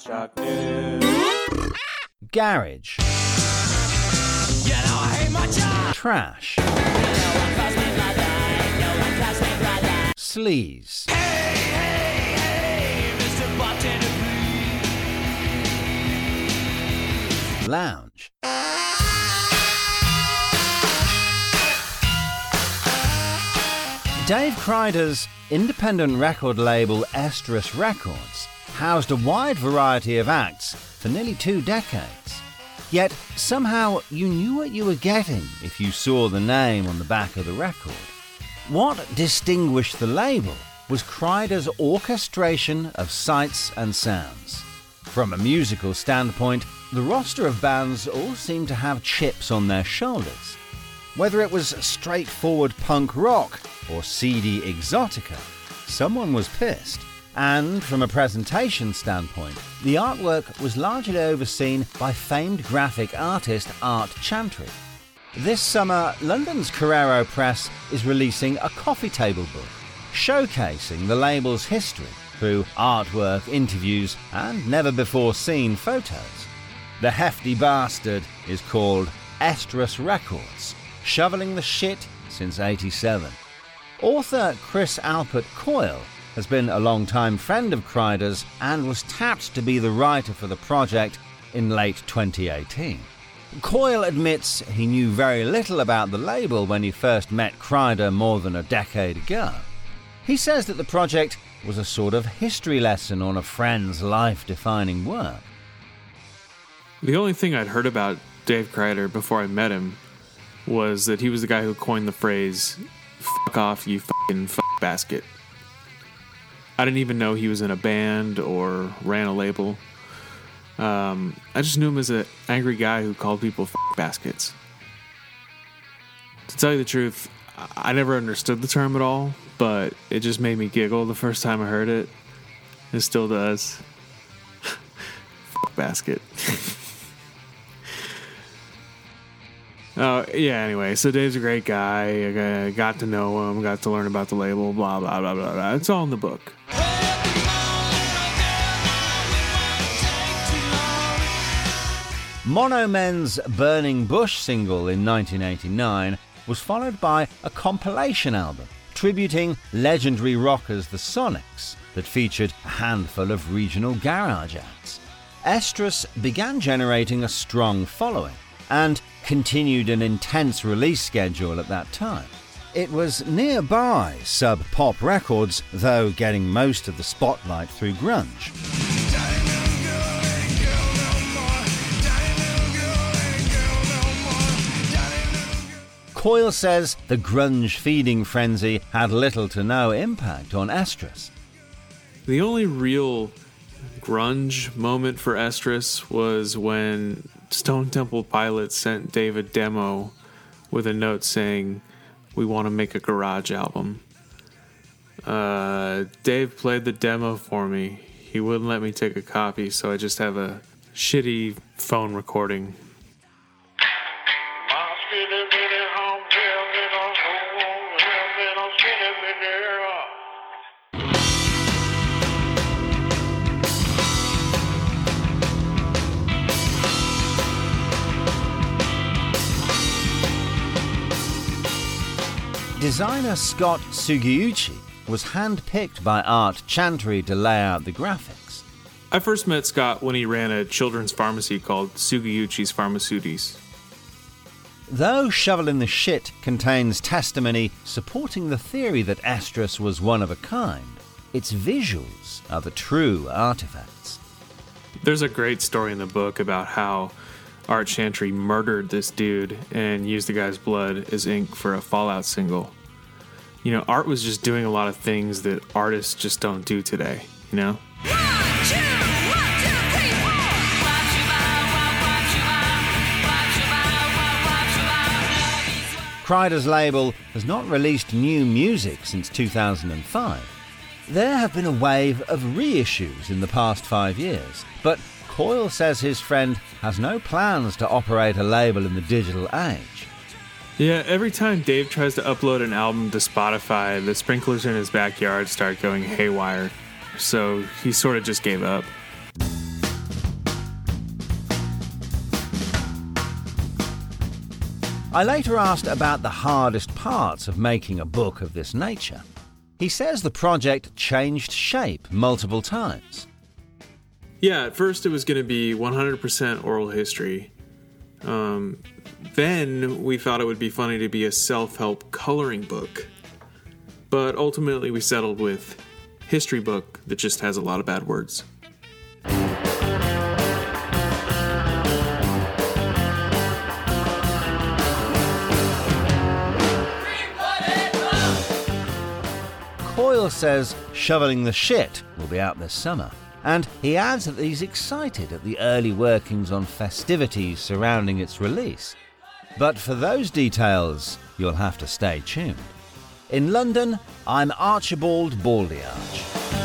Asterisk News. Garage. Trash. Sleaze. Lounge. Dave Crider's independent record label Estrus Records housed a wide variety of acts for nearly two decades. Yet somehow you knew what you were getting if you saw the name on the back of the record. What distinguished the label was Crider's orchestration of sights and sounds. From a musical standpoint, the roster of bands all seemed to have chips on their shoulders. Whether it was straightforward punk rock or seedy exotica, someone was pissed. And from a presentation standpoint, the artwork was largely overseen by famed graphic artist Art Chantry. This summer, London's Carrero Press is releasing a coffee table book showcasing the label's history through artwork, interviews, and never before seen photos. The hefty bastard is called Estrus Records, shoveling the shit since 87. Author Chris Alpert Coyle has been a long-time friend of Crider's and was tapped to be the writer for the project in late 2018. Coyle admits he knew very little about the label when he first met Crider more than a decade ago. He says that the project was a sort of history lesson on a friend's life defining work. The only thing I'd heard about Dave Crider before I met him was that he was the guy who coined the phrase "fuck off, you fucking fuck basket." I didn't even know he was in a band or ran a label. Um, I just knew him as an angry guy who called people fuck baskets. To tell you the truth, I never understood the term at all, but it just made me giggle the first time I heard it. It still does. basket. Oh yeah. Anyway, so Dave's a great guy. I got to know him. Got to learn about the label. Blah blah blah blah blah. It's all in the book. Mono Men's Burning Bush single in 1989 was followed by a compilation album tributing legendary rockers the Sonics that featured a handful of regional garage acts. Estrus began generating a strong following and continued an intense release schedule at that time. It was nearby Sub Pop Records, though getting most of the spotlight through grunge. Coyle says the grunge feeding frenzy had little to no impact on Estrus. The only real grunge moment for Estrus was when Stone Temple Pilots sent Dave a demo with a note saying, "We want to make a garage album." Uh, Dave played the demo for me. He wouldn't let me take a copy, so I just have a shitty phone recording. Designer Scott Sugiuchi was handpicked by Art Chantry to lay out the graphics. I first met Scott when he ran a children's pharmacy called Sugiuchi's Pharmaceutis. Though Shovel in the Shit contains testimony supporting the theory that Estrus was one of a kind, its visuals are the true artifacts. There's a great story in the book about how Art Chantry murdered this dude and used the guy's blood as ink for a Fallout single. you know, art was just doing a lot of things that artists just don't do today, you know? Crider's label has not released new music since 2005. There have been a wave of reissues in the past five years, but Coyle says his friend has no plans to operate a label in the digital age. Yeah, every time Dave tries to upload an album to Spotify, the sprinklers in his backyard start going haywire. So he sort of just gave up. I later asked about the hardest parts of making a book of this nature. He says the project changed shape multiple times. Yeah, at first it was going to be 100% oral history. Um, then we thought it would be funny to be a self help coloring book. But ultimately we settled with history book that just has a lot of bad words. Coyle says Shoveling the Shit will be out this summer. And he adds that he's excited at the early workings on festivities surrounding its release. But for those details, you'll have to stay tuned. In London, I'm Archibald Baldiarch.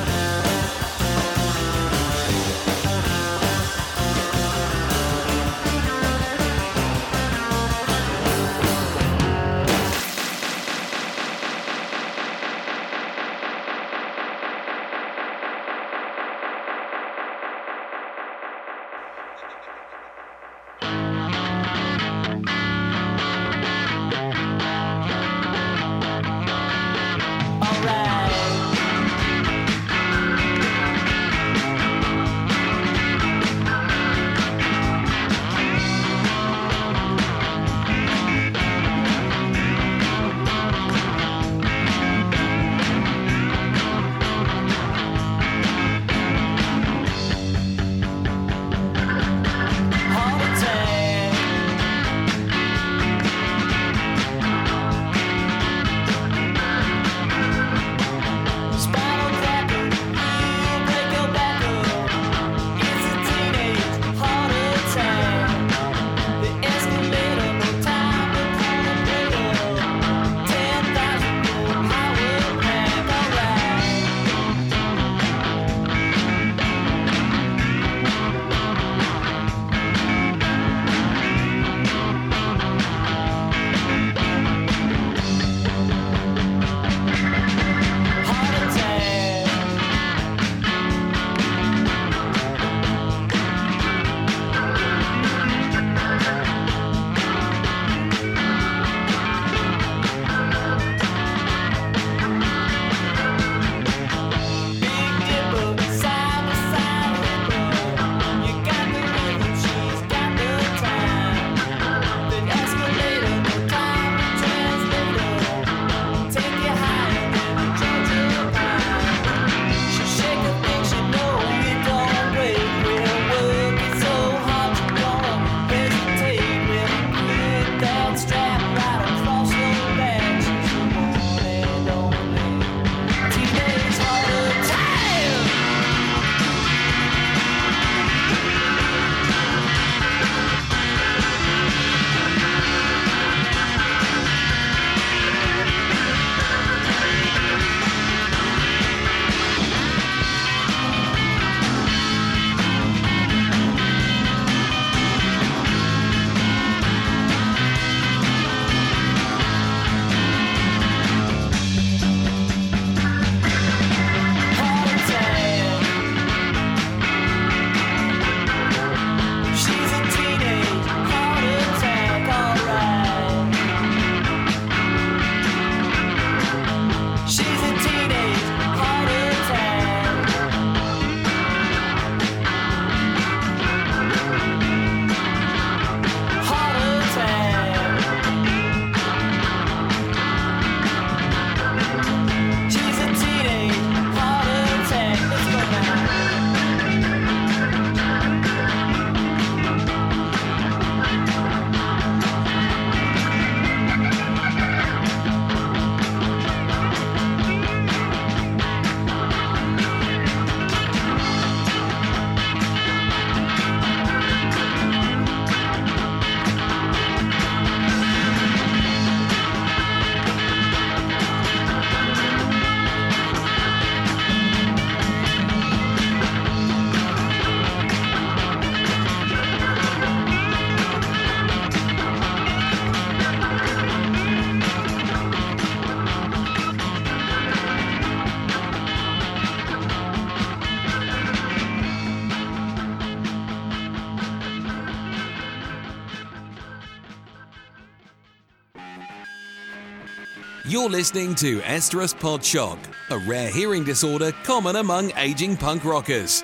You're listening to Estrus Pod Shock, a rare hearing disorder common among aging punk rockers.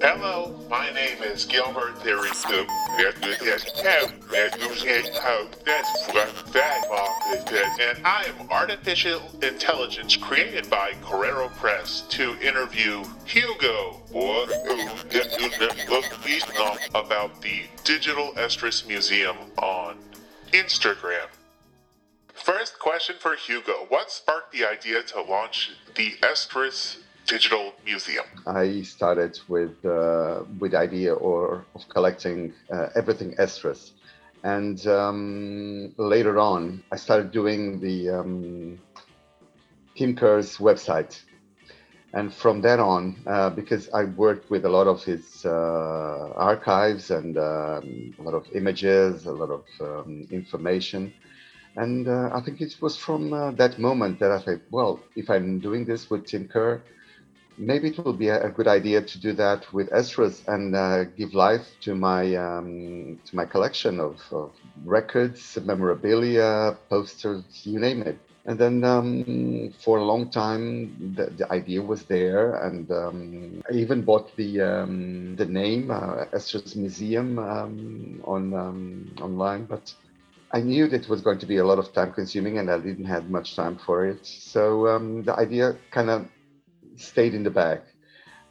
Hello, my name is Gilbert Theristum. And I am artificial intelligence created by Carrero Press to interview Hugo about the Digital Estrus Museum on Instagram. First question for Hugo What sparked the idea to launch the Estrus Digital Museum? I started with uh, with idea or of collecting uh, everything Estrus, and um, later on I started doing the um, Tim Kerr's website, and from then on, uh, because I worked with a lot of his uh, archives and um, a lot of images, a lot of um, information. And uh, I think it was from uh, that moment that I said, well, if I'm doing this with Tim Kerr, maybe it will be a, good idea to do that with Estrus and uh, give life to my um, to my collection of, of, records, memorabilia, posters, you name it. And then um, for a long time, the, the, idea was there, and um, I even bought the um, the name uh, Estrus Museum um, on um, online, but. I knew that it was going to be a lot of time consuming and I didn't have much time for it. So the idea kind of stayed in the back.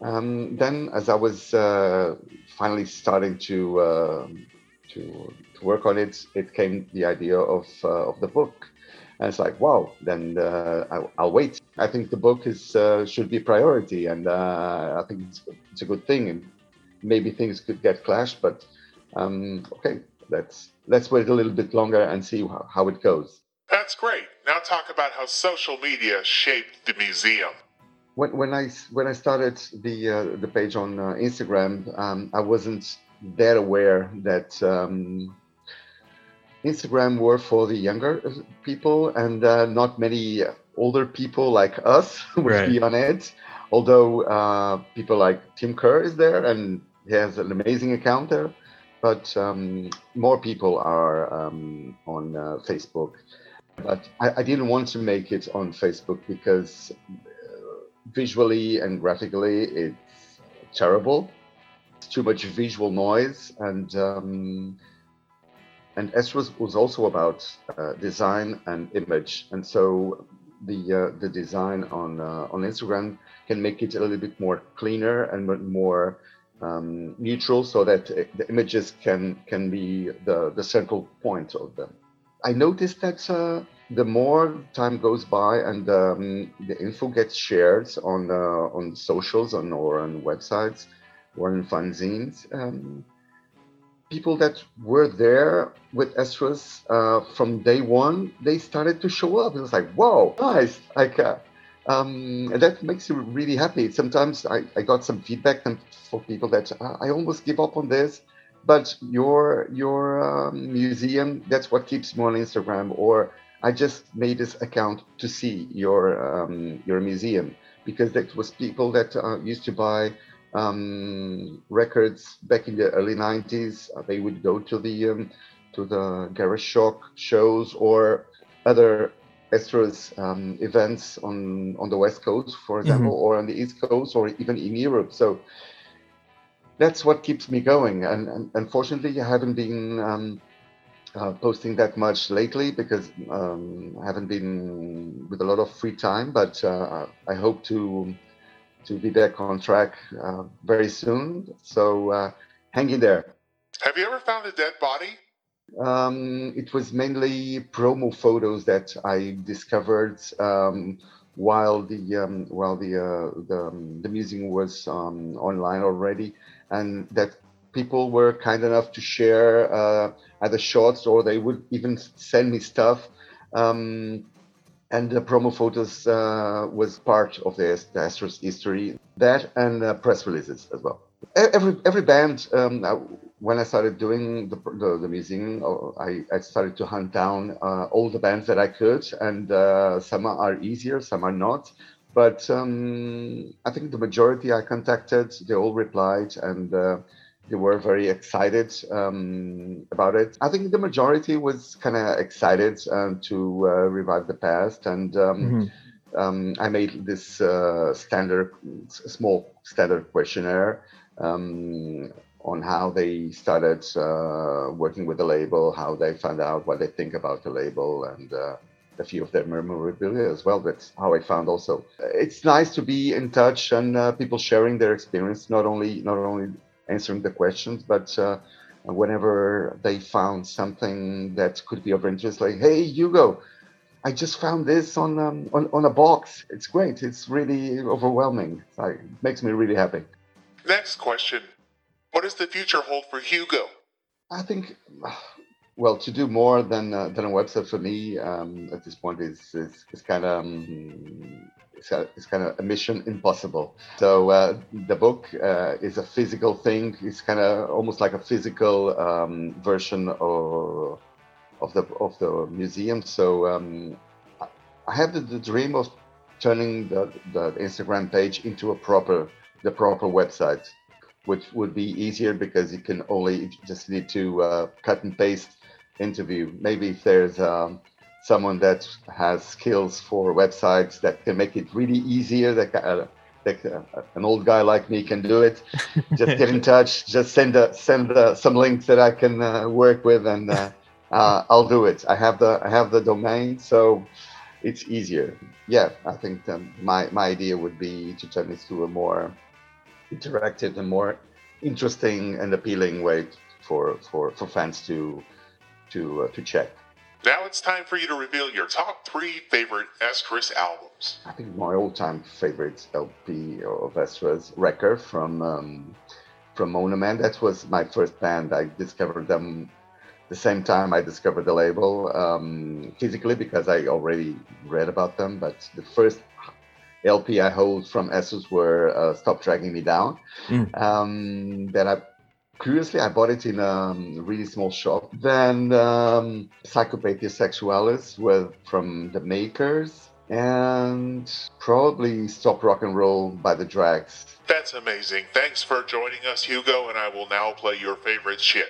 Um, then, as I was uh, finally starting to, uh, to, to work on it, it came the idea of uh, of the book, and it's like, wow! Then uh, I'll, I'll, wait. I think the book is uh, should be priority, and uh, I think it's, it's, a good thing. And maybe things could get clashed, but um, okay, let's let's wait a little bit longer and see how, how it goes. That's great. Now talk about how social media shaped the museum when, when I when I started the uh, the page on uh, Instagram, um, I wasn't that aware that um, Instagram were for the younger people and uh, not many older people like us would right. be on it. Although uh, people like Tim Kerr is there and he has an amazing account there, but um, more people are um, on uh, Facebook. But I, I didn't want to make it on Facebook because visually and graphically, it's terrible. It's too much visual noise, and um, and Estrus was also about uh, design and image, and so the uh, the design on uh, on Instagram can make it a little bit more cleaner and more um, neutral, so that the images can can be the the central point of them. I noticed that uh, the more time goes by and um, the info gets shared on uh, on socials or on websites or in fanzines, um, people that were there with Estrus uh, from day one, they started to show up. It was like, whoa, nice! Like, uh, um, that makes you really happy. Sometimes I, I got some feedback for people that uh, I almost give up on this but your your um, museum that's what keeps me on instagram or I just made this account to see your um, your museum because that was people that uh, used to buy um, records back in the early 90s. Uh, they would go to the um, to the Garage Shock shows or other Estrus um, events on on the West Coast, for example, mm-hmm. or on the East Coast, or even in Europe. So that's what keeps me going. And, and unfortunately, I haven't been um, uh, posting that much lately because um, I haven't been with a lot of free time, but uh, I hope to to be back on track uh, very soon. So uh, hang in there. Have you ever found a dead body? Um, it was mainly promo photos that I discovered um, while the um, while the uh, the, um, the museum was um, online already, and that people were kind enough to share uh, either shots or they would even send me stuff. Um, and the promo photos uh, was part of the, the Estrus history. That and uh, press releases as well. Every every band, um, when I started doing the, the, the museum, uh, I, I, started to hunt down uh, all the bands that I could, and uh, some are easier, some are not. But um, I think the majority I contacted, they all replied, and they were very excited um, about it. I think the majority was kind of excited um, to uh, revive the past, and um, Mm-hmm. um, I made this uh, standard, small standard questionnaire um, on how they started uh, working with the label, how they found out what they think about the label, and uh, a few of their memorabilia as well. That's how I found also. It's nice to be in touch and uh, people sharing their experience, not only not only answering the questions, but uh, whenever they found something that could be of interest, like, hey, Hugo, I just found this on um, on, on a box. It's great. It's really overwhelming. It's like, it makes me really happy. Next question What does the future hold for Hugo? I think, well, to do more than uh, than a website for me um, at this point is is, is kind of um, it's, kind of a mission impossible. So uh, the book uh, is a physical thing. It's kind of almost like a physical um, version of of the of the museum. So um, I- have the, the dream of turning the, the Instagram page into a proper the proper website which would be easier because you can only just need to uh, cut and paste interview. Maybe if there's um, someone that has skills for websites that can make it really easier, that, uh, that uh, an old guy like me can do it. Just get in touch. Just send a, send uh some links that I can uh, work with, and uh, uh, I'll do it. I have the I have the domain, so it's easier. Yeah, I think um, my my idea would be to turn this to a more interactive and more interesting and appealing way for for, for fans to to uh, to check. Now it's time for you to reveal your top three favorite Estrus albums. I think my all-time favorite LP of Estrus Wrecker from um, from Mono Men. That was my first band. I discovered them the same time I discovered the label um, physically because I already read about them. But the first LP I hold from Estrus were uh, "Stop Dragging Me Down." Mm. Um, that I curiously I bought it in a really small shop. Then um, Psychopathia Sexualis with from the Makers, and probably Stop Rock and Roll by the Drags. That's amazing. Thanks for joining us, Hugo, and I will now play your favorite shit.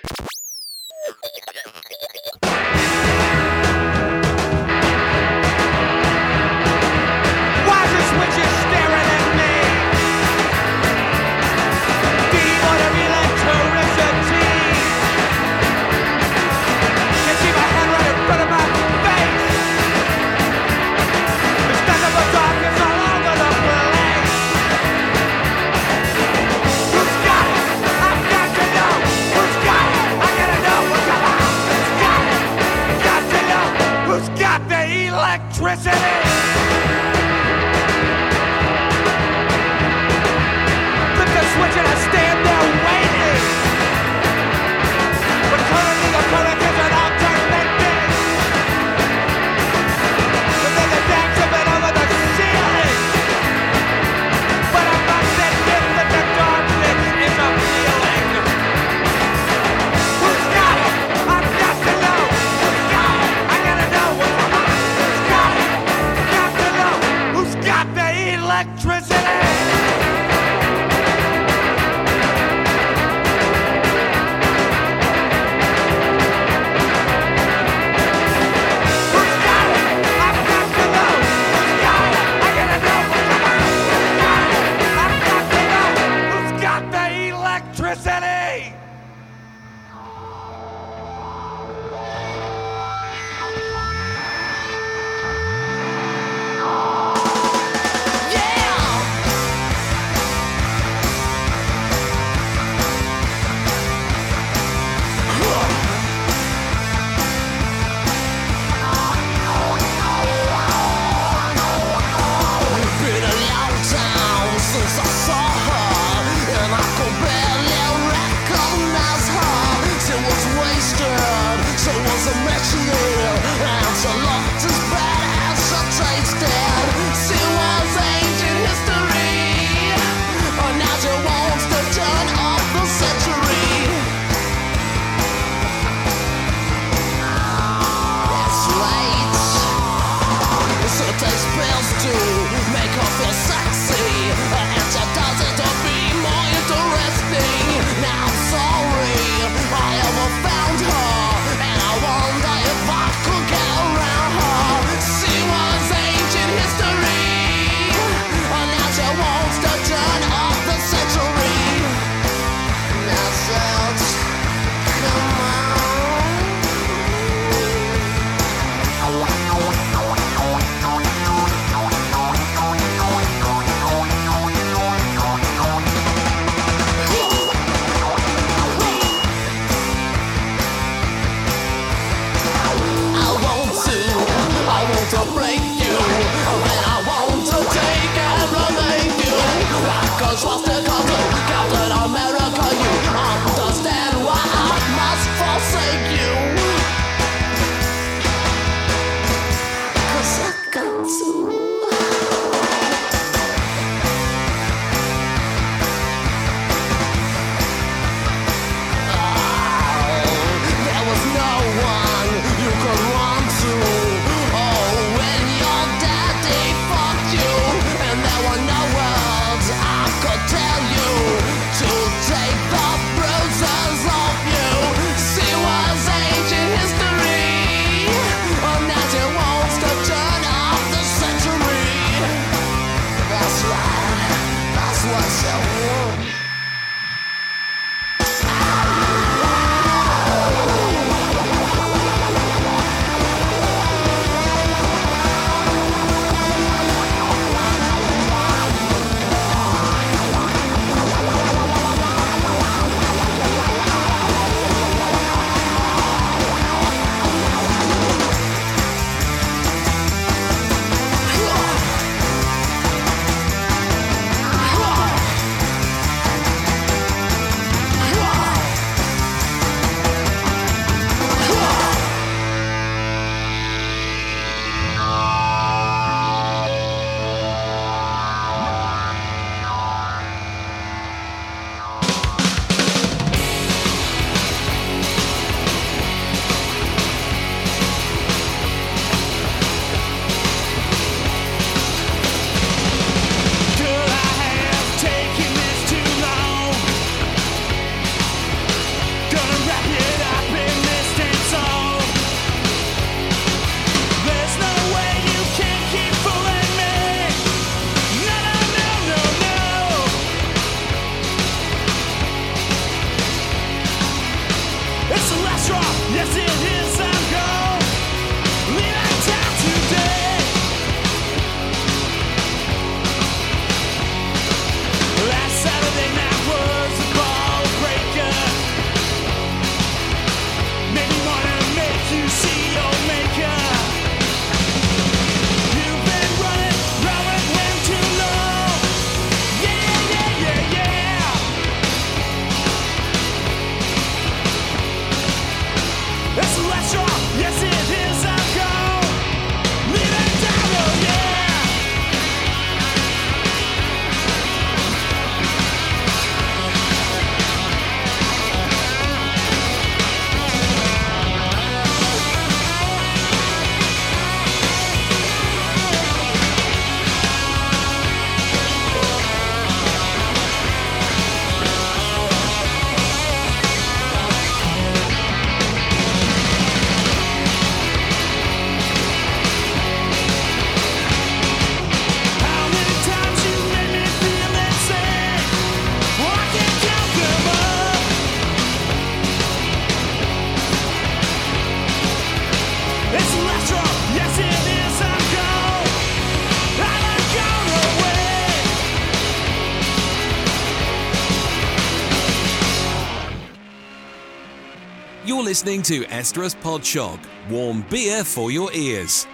listening to Estrus Pod Shock. Warm beer for your ears.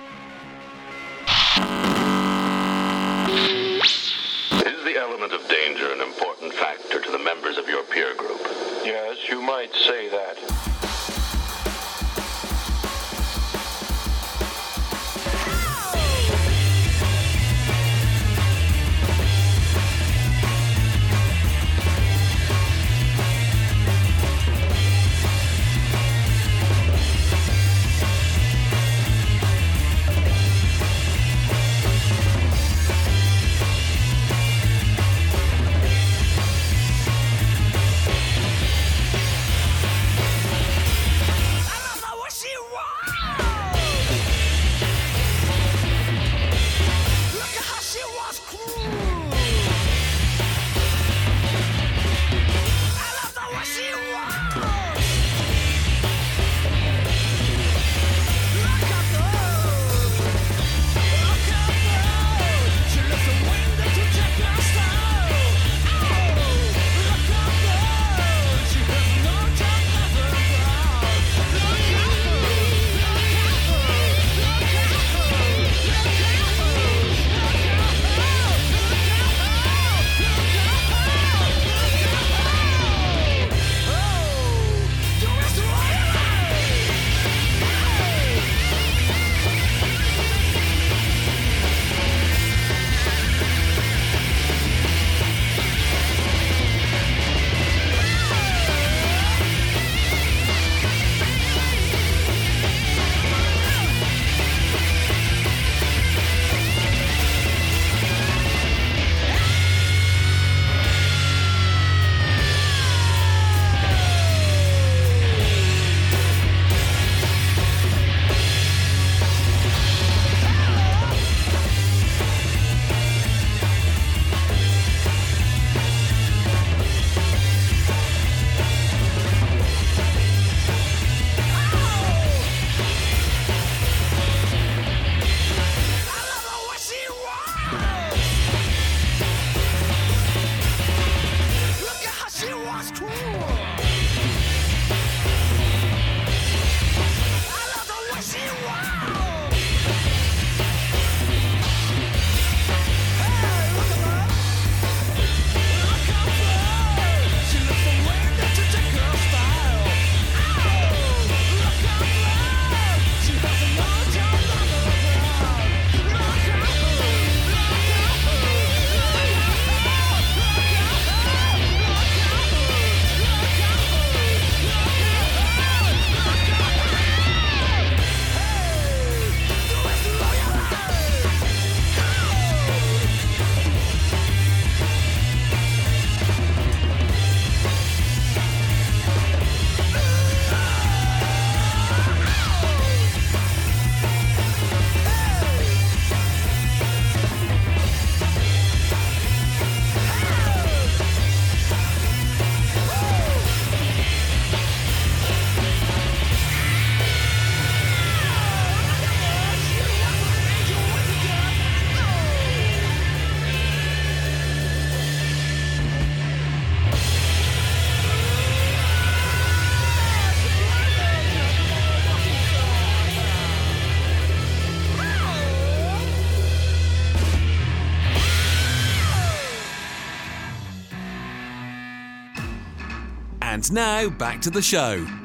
And now back to the show.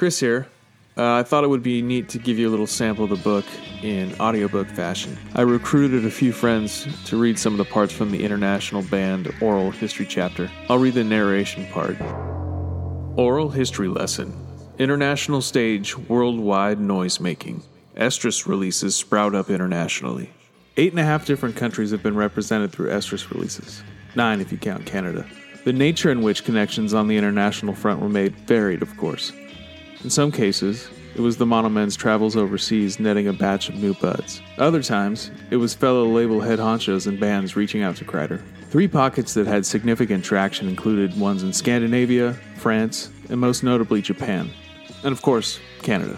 Chris here. Uh, I thought it would be neat to give you a little sample of the book in audiobook fashion. I recruited a few friends to read some of the parts from the International Band Oral History chapter. I'll read the narration part. Oral History Lesson International Stage Worldwide Noise Making. Estrus releases sprout up internationally. Eight and a half different countries have been represented through Estrus releases, nine if you count Canada. The nature in which connections on the international front were made varied, of course. In some cases, it was the Mono Men's travels overseas netting a batch of new buds. Other times, it was fellow label head honchos and bands reaching out to Crider. Three pockets that had significant traction included ones in Scandinavia, France, and most notably Japan. And of course, Canada.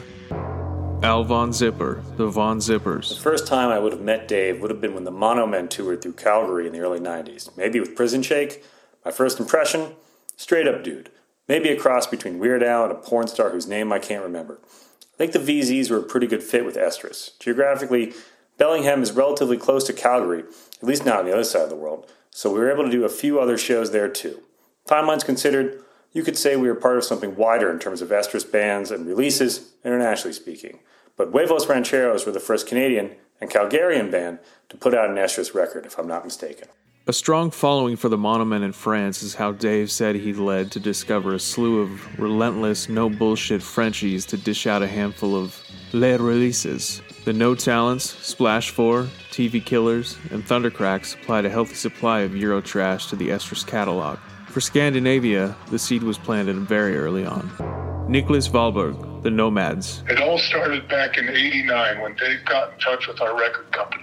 Al Von Zipper, the Von Zippers. The first time I would have met Dave would have been when the Mono Men toured through Calgary in the early 90s. Maybe with Prison Shake. My first impression? Straight up dude. Maybe a cross between Weird Al and a porn star whose name I can't remember. I think the VZs were a pretty good fit with Estrus. Geographically, Bellingham is relatively close to Calgary, at least not on the other side of the world, so we were able to do a few other shows there too. Timelines considered, you could say we were part of something wider in terms of Estrus bands and releases, internationally speaking. But Huevos Rancheros were the first Canadian and Calgarian band to put out an Estrus record, if I'm not mistaken. A strong following for the Mono Men in France is how Dave said he led to discover a slew of relentless, no bullshit Frenchies to dish out a handful of les releases. The No Talents, Splash 4, TV Killers, and Thundercrack supplied a healthy supply of Euro trash to the Estrus catalog. For Scandinavia, the seed was planted very early on. Nicholas Valberg, The Nomads, It all started back in 89 when Dave got in touch with our record company.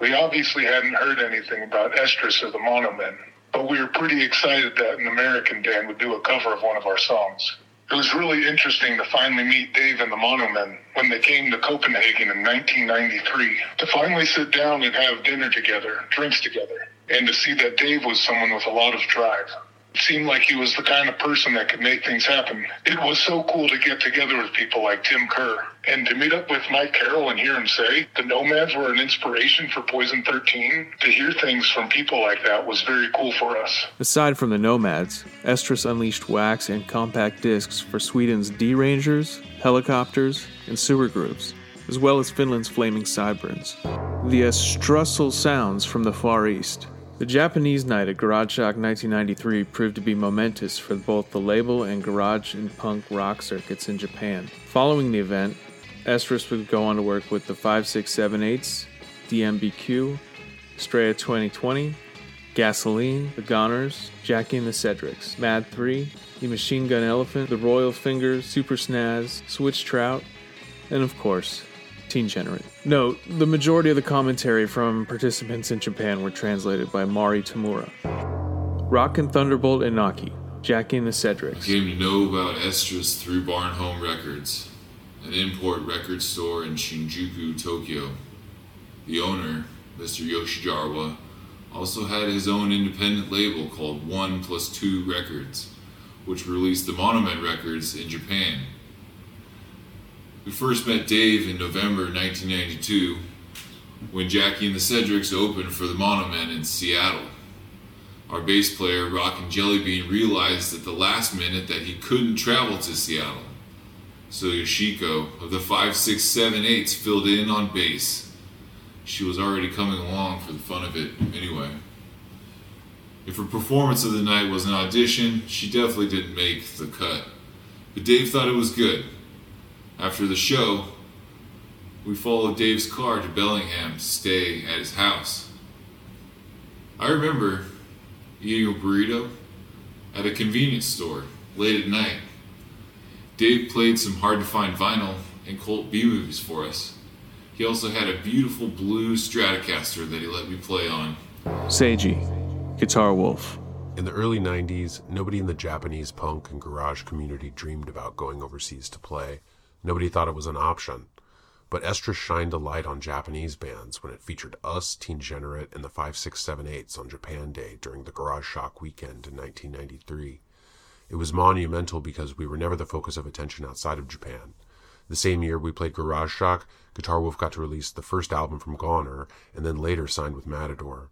We obviously hadn't heard anything about Estrus or the Mono Men, but we were pretty excited that an American band would do a cover of one of our songs. It was really interesting to finally meet Dave and the Mono Men when they came to Copenhagen in 1993 to finally sit down and have dinner together, drinks together, and to see that Dave was someone with a lot of drive. Seemed like he was the kind of person that could make things happen. It was so cool to get together with people like Tim Kerr and to meet up with Mike Carroll and hear him say the Nomads were an inspiration for Poison 13. To hear things from people like that was very cool for us. Aside from the Nomads, Estrus unleashed wax and compact discs for Sweden's D Rangers, Hellacopters, and Sewergrooves, as well as Finland's Flaming Sideburns. The Estrussel sounds from the Far East. The Japanese night at Garage Shock 1993 proved to be momentous for both the label and garage and punk rock circuits in Japan. Following the event, Estrus would go on to work with the 5678s, DMBQ, Straya 2020, Gasoline, The Goners, Jackie and the Cedrics, Mad 3, The Machine Gun Elephant, The Royal Fingers, Supersnazz, Switch Trout, and of course, Teen Generate. Note, the majority of the commentary from participants in Japan were translated by Mari Tamura. Rock and Thunderbolt Inaki, Jackie and the Cedrics. came to know about Estrus through Barnhome Records, an import record store in Shinjuku, Tokyo. The owner, Mr. Yoshijarwa, also had his own independent label called One Plus Two Records, which released the Mono Men records in Japan. We first met Dave in November 1992 when Jackie and the Cedrics opened for the Mono Men in Seattle. Our bass player, Rockin' Jellybean, realized at the last minute that he couldn't travel to Seattle. So Yoshiko of the 5678s filled in on bass. She was already coming along for the fun of it anyway. If her performance of the night was an audition, she definitely didn't make the cut. But Dave thought it was good. After the show, we followed Dave's car to Bellingham to stay at his house. I remember eating a burrito at a convenience store late at night. Dave played some hard to find vinyl and cult B movies for us. He also had a beautiful blue Stratocaster that he let me play on. Seiji, Guitar Wolf. In the early 90s, nobody in the Japanese punk and garage community dreamed about going overseas to play. Nobody thought it was an option. But Estrus shined a light on Japanese bands when it featured us, Teen Generate, and the 5678s on Japan Day during the Garage Shock weekend in 1993. It was monumental because we were never the focus of attention outside of Japan. The same year we played Garage Shock, Guitar Wolf got to release the first album from Goner, and then later signed with Matador.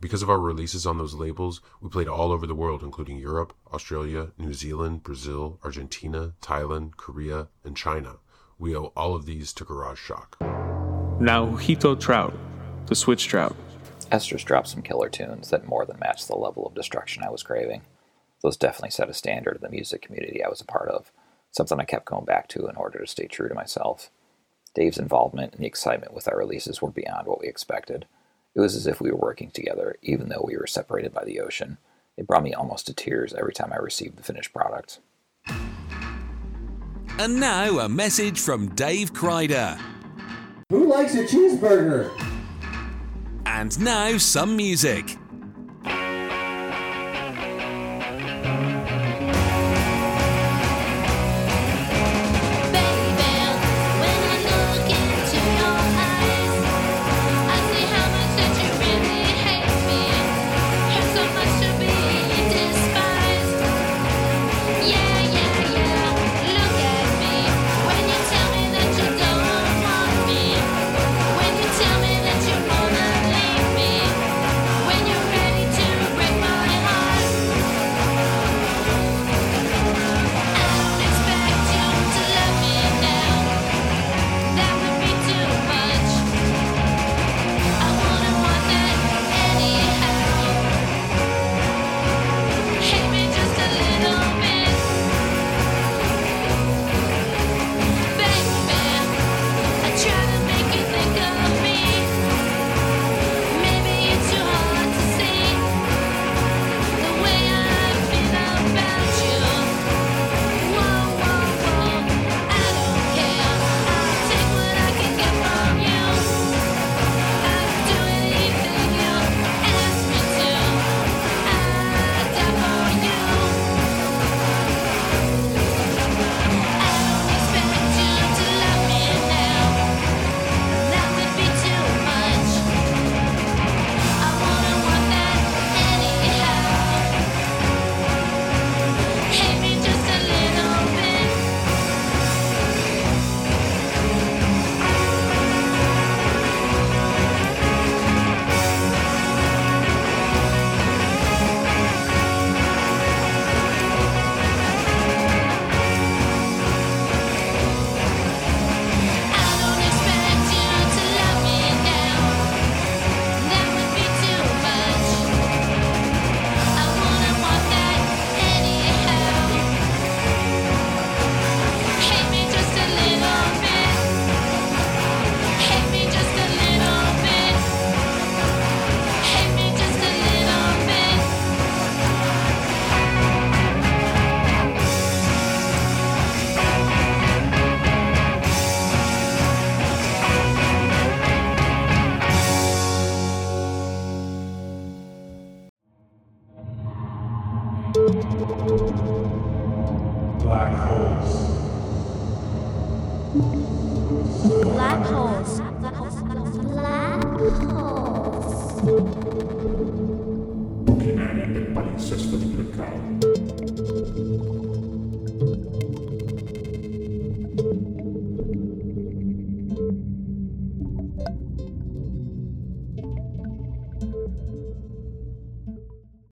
Because of our releases on those labels, we played all over the world, including Europe, Australia, New Zealand, Brazil, Argentina, Thailand, Korea, and China. We owe all of these to Garage Shock. Now Hito Trout, the Switch Trout. Estrus dropped some killer tunes that more than matched the level of destruction I was craving. Those definitely set a standard in the music community I was a part of, something I kept going back to in order to stay true to myself. Dave's involvement and the excitement with our releases were beyond what we expected. It was as if we were working together, even though we were separated by the ocean. It brought me almost to tears every time I received the finished product. And now a message from Dave Crider. Who likes a cheeseburger? And now some music.